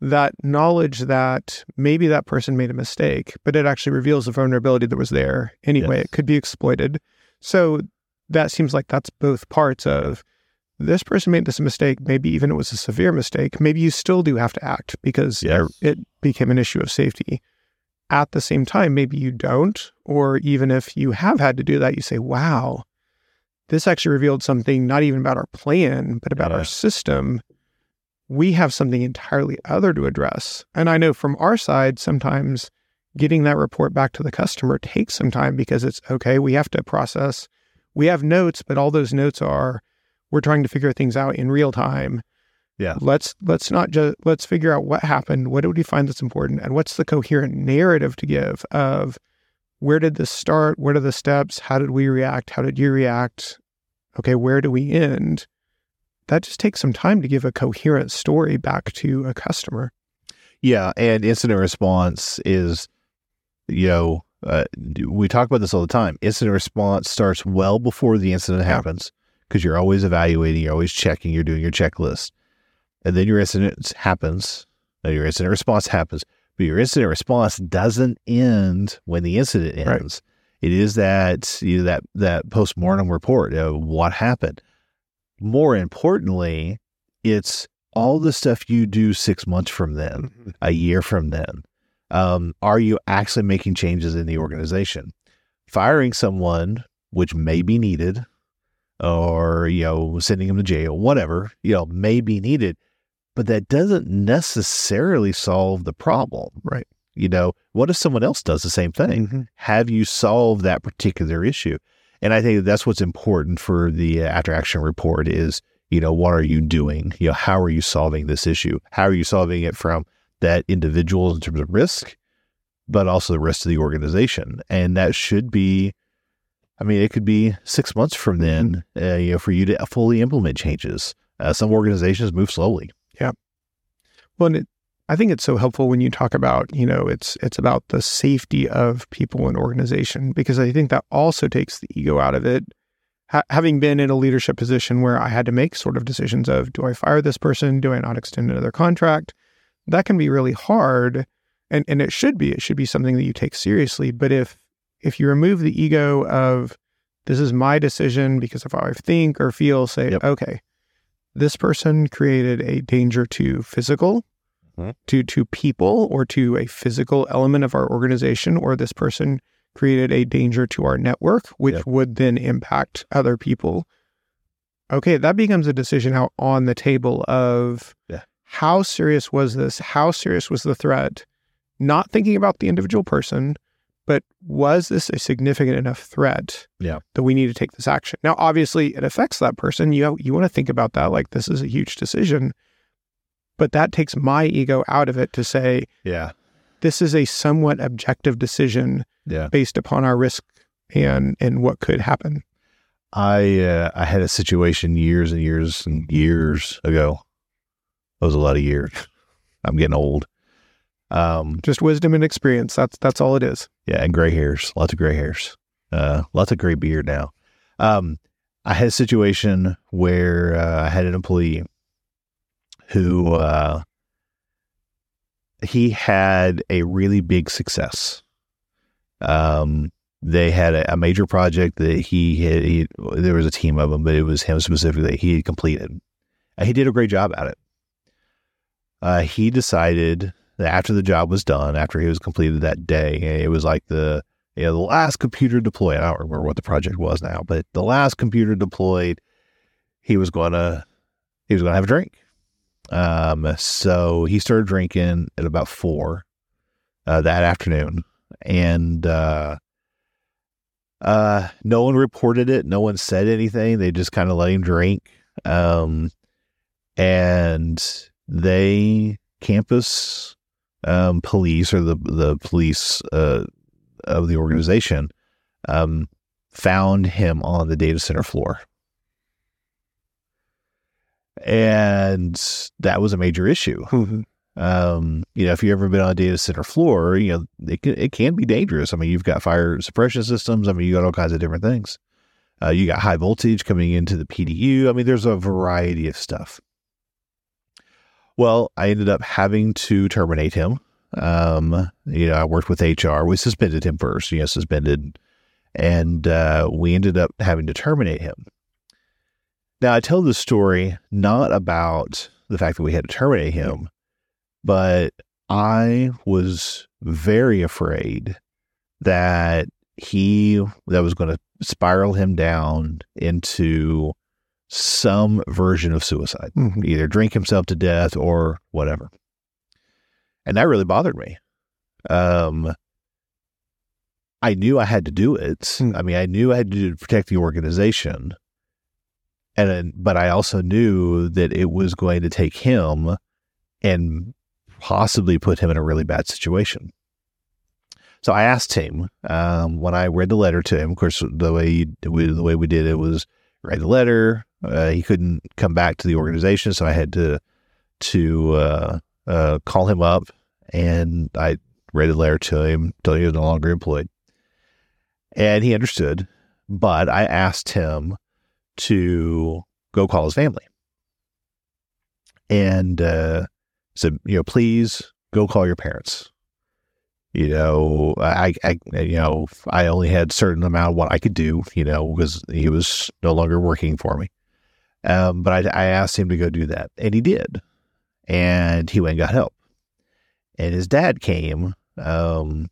that knowledge that maybe that person made a mistake, but it actually reveals the vulnerability that was there anyway. Yes. It could be exploited. So that seems like that's both parts of this person made this mistake. Maybe even it was a severe mistake. Maybe you still do have to act because yes. it became an issue of safety. at the same time, maybe you don't. Or even if you have had to do that, you say, wow, this actually revealed something not even about our plan, but about Yeah. our system. We have something entirely other to address. And I know from our side, sometimes getting that report back to the customer takes some time because it's okay, we have to process. We have notes, but all those notes are we're trying to figure things out in real time. Yeah. Let's let's not just let's figure out what happened, what did we find that's important, and what's the coherent narrative to give of where did this start, what are the steps, how did we react, how did you react? Okay, where do we end? That just takes some time to give a coherent story back to a customer. Yeah, and incident response is, you know, uh, we talk about this all the time. Incident response starts well before the incident happens because you're always evaluating, you're always checking, you're doing your checklist, and then your incident happens. uh, Your incident response happens, but your incident response doesn't end when the incident Right. ends. It is that you know, that that post mortem report of what happened. More importantly, it's all the stuff you do six months from then a year from then? Um, are you actually making changes in the organization? Firing someone, which may be needed, or you know, sending them to jail, whatever you know, may be needed, but that doesn't necessarily solve the problem. Right. You know, what if someone else does the same thing? Mhm. Have you solved that particular issue? And I think that's what's important for the uh, after action report is, you know, what are you doing? You know, how are you solving this issue? How are you solving it from that individual in terms of risk, but also the rest of the organization? And that should be, I mean, it could be six months from then, uh, you know, for you to fully implement changes. Uh, some organizations move slowly. Yeah. Well, and it, I think it's so helpful when you talk about, you know, it's it's about the safety of people and organization because I think that also takes the ego out of it. Ha- having been in a leadership position where I had to make sort of decisions of do I fire this person, do I not extend another contract, that can be really hard, and and it should be. It should be something that you take seriously. But if if you remove the ego of this is my decision because of how I think or feel, say, Yep. okay, this person created a danger to physical Mhm. to to people or to a physical element of our organization or this person created a danger to our network which Yep. would then impact other people okay that becomes a decision out on the table of Yeah. How serious was this how serious was the threat not thinking about the individual person but was this a significant enough threat Yeah. that we need to take this action now obviously it affects that person you you want to think about that like this is a huge decision but that takes my ego out of it to say Yeah. this is a somewhat objective decision Yeah. based upon our risk and and what could happen I uh, I had a situation years and years and years ago. That was a lot of years. I'm getting old. Um, just wisdom and experience that's that's all it is yeah, and gray hairs, lots of gray hairs, uh, lots of gray beard now. Um, I had a situation where uh, I had an employee who uh, he had a really big success. Um, they had a, a major project that he had. He, there was a team of them, but it was him specifically. He had completed, and he did a great job at it. Uh, he decided that after the job was done, after he was completed that day, it was like the you know, the last computer deployed. I don't remember what the project was now, but the last computer deployed, he was gonna he was gonna have a drink. Um, so he started drinking at about four uh, that afternoon, and uh, uh, no one reported it. No one said anything. They just kind of let him drink. Um, and they campus um, police or the the police uh, of the organization um, found him on the data center floor. And that was a major issue. Um, you know, if you've ever been on a data center floor, you know, it can, it can be dangerous. I mean, you've got fire suppression systems. I mean, you got all kinds of different things. Uh, you got high voltage coming into the PDU. I mean, there's a variety of stuff. Well, I ended up having to terminate him. Um, you know, I worked with HR. We suspended him first, you know, suspended, and uh, we ended up having to terminate him. Now, I tell this story not about the fact that we had to terminate him, but I was very afraid that he that was going to spiral him down into some version of suicide, Mhm. either drink himself to death or whatever. And that really bothered me. Um, I knew I had to do it. Hmm. I mean, I knew I had to do to protect the organization, and but I also knew that it was going to take him and possibly put him in a really bad situation. So I asked him um, when I read the letter to him. Of course, the way the way we did it was write the letter. Uh, he couldn't come back to the organization, so I had to to uh, uh, call him up, and I read the letter to him, told he was no longer employed, and he understood. But I asked him to go call his family, and uh, said, you know, please go call your parents. You know, I, I, you know, I only had certain amount of what I could do, you know, because he was no longer working for me. Um, but I, I asked him to go do that, and he did, and he went and got help. And his dad came, um,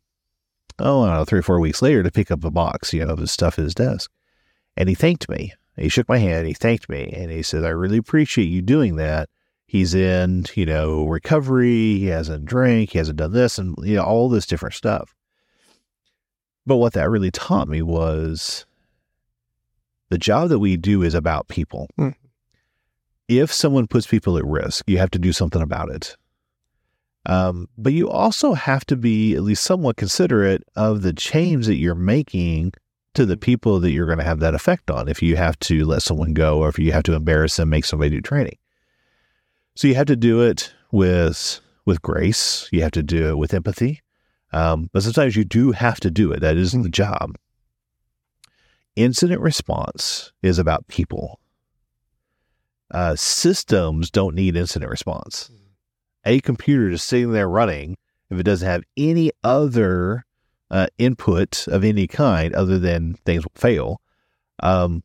oh, I don't know, three or four weeks later to pick up a box, you know, of his stuff at his desk, and he thanked me. He shook my hand, he thanked me, and he said, "I really appreciate you doing that." He's in, you know, recovery. He hasn't drank. He hasn't done this, and you know, all this different stuff. But what that really taught me was the job that we do is about people. Mm. If someone puts people at risk, you have to do something about it. Um, but you also have to be at least somewhat considerate of the change that you're making to the people that you're going to have that effect on. If you have to let someone go, or if you have to embarrass them, make somebody do training. So you have to do it with with grace. You have to do it with empathy. Um, but sometimes you do have to do it. That isn't the job. Incident response is about people. Uh, systems don't need incident response. A computer just sitting there running, if it doesn't have any other uh, input of any kind other than things will fail, um,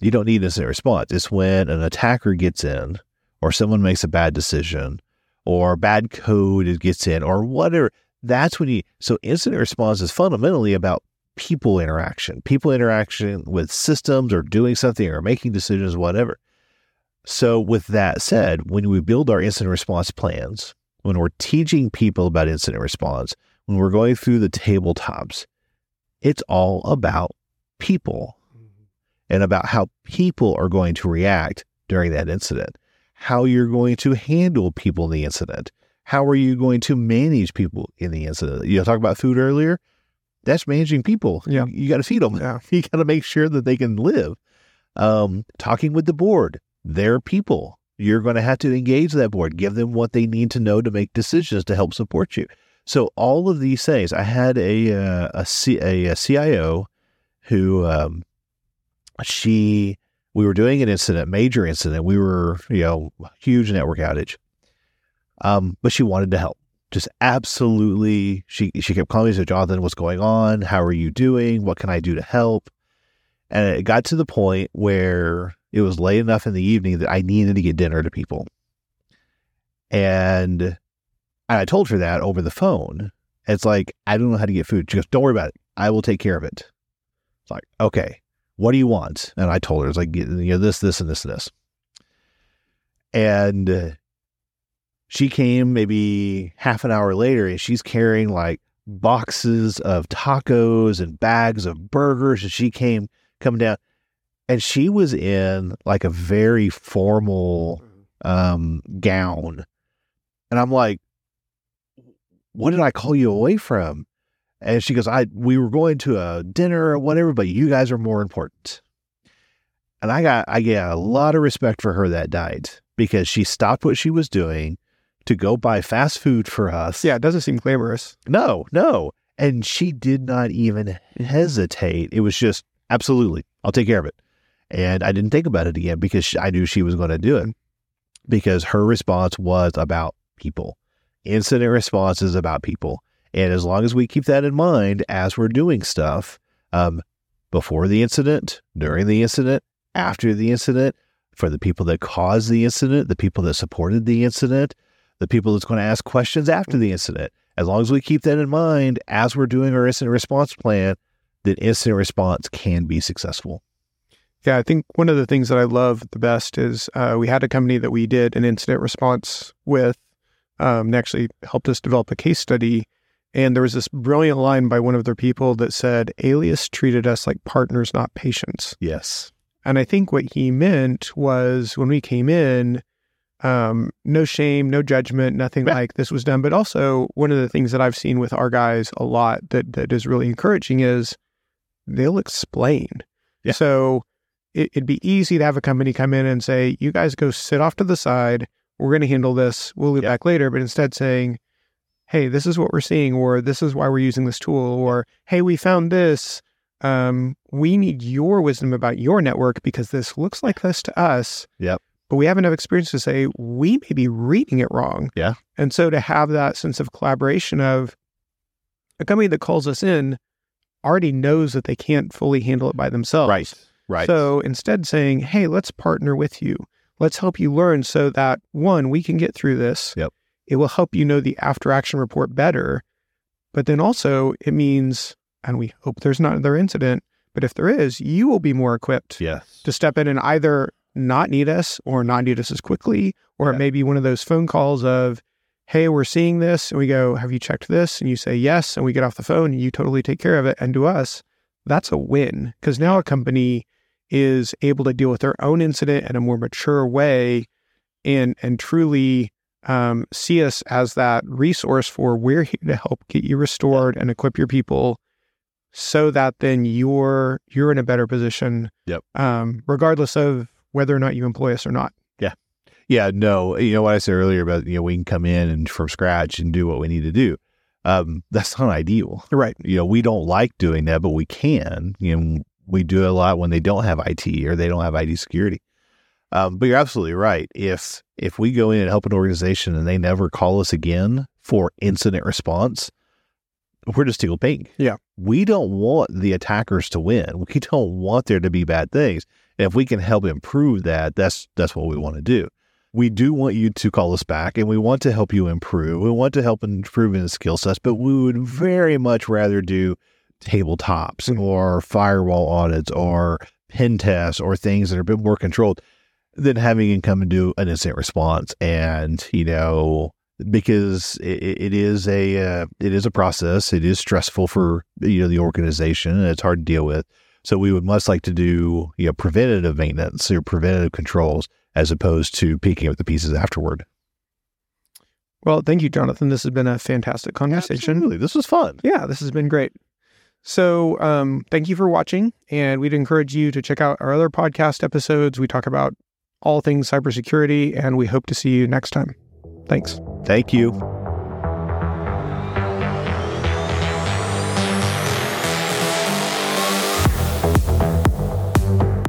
you don't need incident response. It's when an attacker gets in, or someone makes a bad decision, or bad code is- gets in, or whatever. That's when you. So incident response is fundamentally about people interaction, people interaction with systems, or doing something, or making decisions, whatever. So, with that said, when we build our incident response plans, when we're teaching people about incident response, when we're going through the tabletops, it's all about people mm-hmm. and about how people are going to react during that incident, how you're going to handle people in the incident, how are you going to manage people in the incident. You know, talk about food earlier. That's managing people. Yeah. You, got to feed them. Yeah. You got to make sure that they can live. Um, talking with the board, they're people. You're going to have to engage that board, give them what they need to know to make decisions to help support you. So all of these things, I had a uh, a, C, a, a CIO who um, she we were doing an incident, major incident. We were you know huge network outage, um, but she wanted to help. Just absolutely, she she kept calling me. Said, "Jonathan, what's going on? How are you doing? What can I do to help?" And it got to the point where it was late enough in the evening that I needed to get dinner to people, and I told her that over the phone. It's like, I don't know how to get food. She goes, Don't worry about it. I will take care of it. It's like, okay, what do you want? And I told her, it's like, you know, this, this, and this, and this. And uh, she came maybe half an hour later and she's carrying like boxes of tacos and bags of burgers. And she came coming down and she was in like a very formal um, gown. And I'm like, what did I call you away from? And she goes, I we were going to a dinner or whatever, but you guys are more important. And I got I get a lot of respect for her that night because she stopped what she was doing to go buy fast food for us. Yeah, it doesn't seem glamorous. No, no. And she did not even hesitate. It was just absolutely, I'll take care of it. And I didn't think about it again because I knew she was going to do it because her response was about people. Incident response is about people. And as long as we keep that in mind as we're doing stuff, um, before the incident, during the incident, after the incident, for the people that caused the incident, the people that supported the incident, the people that's going to ask questions after the incident. As long as we keep that in mind as we're doing our incident response plan, then incident response can be successful. Yeah, I think one of the things that I love the best is uh, we had a company that we did an incident response with, um, and actually helped us develop a case study. And there was this brilliant line by one of their people that said, Alias treated us like partners, not patients. Yes. And I think what he meant was when we came in, um, no shame, no judgment, nothing Right. like this was done. But also, one of the things that I've seen with our guys a lot that that is really encouraging is they'll explain. Yeah. So it, it'd be easy to have a company come in and say, "You guys go sit off to the side. We're going to handle this. We'll be Yeah. back later." But instead, saying, "Hey, this is what we're seeing," or "This is why we're using this tool," or "Hey, we found this." Um, we need your wisdom about your network because this looks like this to us. Yep. But we have enough experience to say we may be reading it wrong. Yeah. And so to have that sense of collaboration of a company that calls us in already knows that they can't fully handle it by themselves. Right. Right. So instead saying, hey, let's partner with you. Let's help you learn so that one, we can get through this. Yep. It will help you know the after action report better. But then also it means, and we hope there's not another incident, but if there is, you will be more equipped yes. to step in and either not need us or not need us as quickly, or it may be one of those phone calls of, hey, we're seeing this. And we go, have you checked this? And you say yes. And we get off the phone and you totally take care of it. And to us, that's a win because now a company is able to deal with their own incident in a more mature way and, and truly um, see us as that resource for we're here to help get you restored and equip your people so that then you're you're in a better position Yep. um, regardless of whether or not you employ us or not. Yeah, Yeah. no, you know what I said earlier about you know we can come in and from scratch and do what we need to do. Um, that's not ideal. Right. You know, we don't like doing that, but we can. You know, we do it a lot when they don't have IT or they don't have IT security. Um, but you're absolutely right. If if we go in and help an organization and they never call us again for incident response, we're just tickled pink. Yeah. We don't want the attackers to win. We don't want there to be bad things. And if we can help improve that, that's that's what we want to do. We do want you to call us back and we want to help you improve. We want to help improve in the skill sets, but we would very much rather do tabletops Mhm. or firewall audits or pen tests or things that are a bit more controlled than having him come and do an instant response. And, you know, because it, it is a uh, it is a process. It is stressful for you know the organization, and it's hard to deal with. So we would much like to do you know preventative maintenance or preventative controls as opposed to picking up the pieces afterward. Well, thank you, Jonathan. This has been a fantastic conversation. Absolutely. This was fun. Yeah, this has been great. So, um, thank you for watching, and we'd encourage you to check out our other podcast episodes. We talk about all things cybersecurity, and we hope to see you next time. Thanks. Thank you.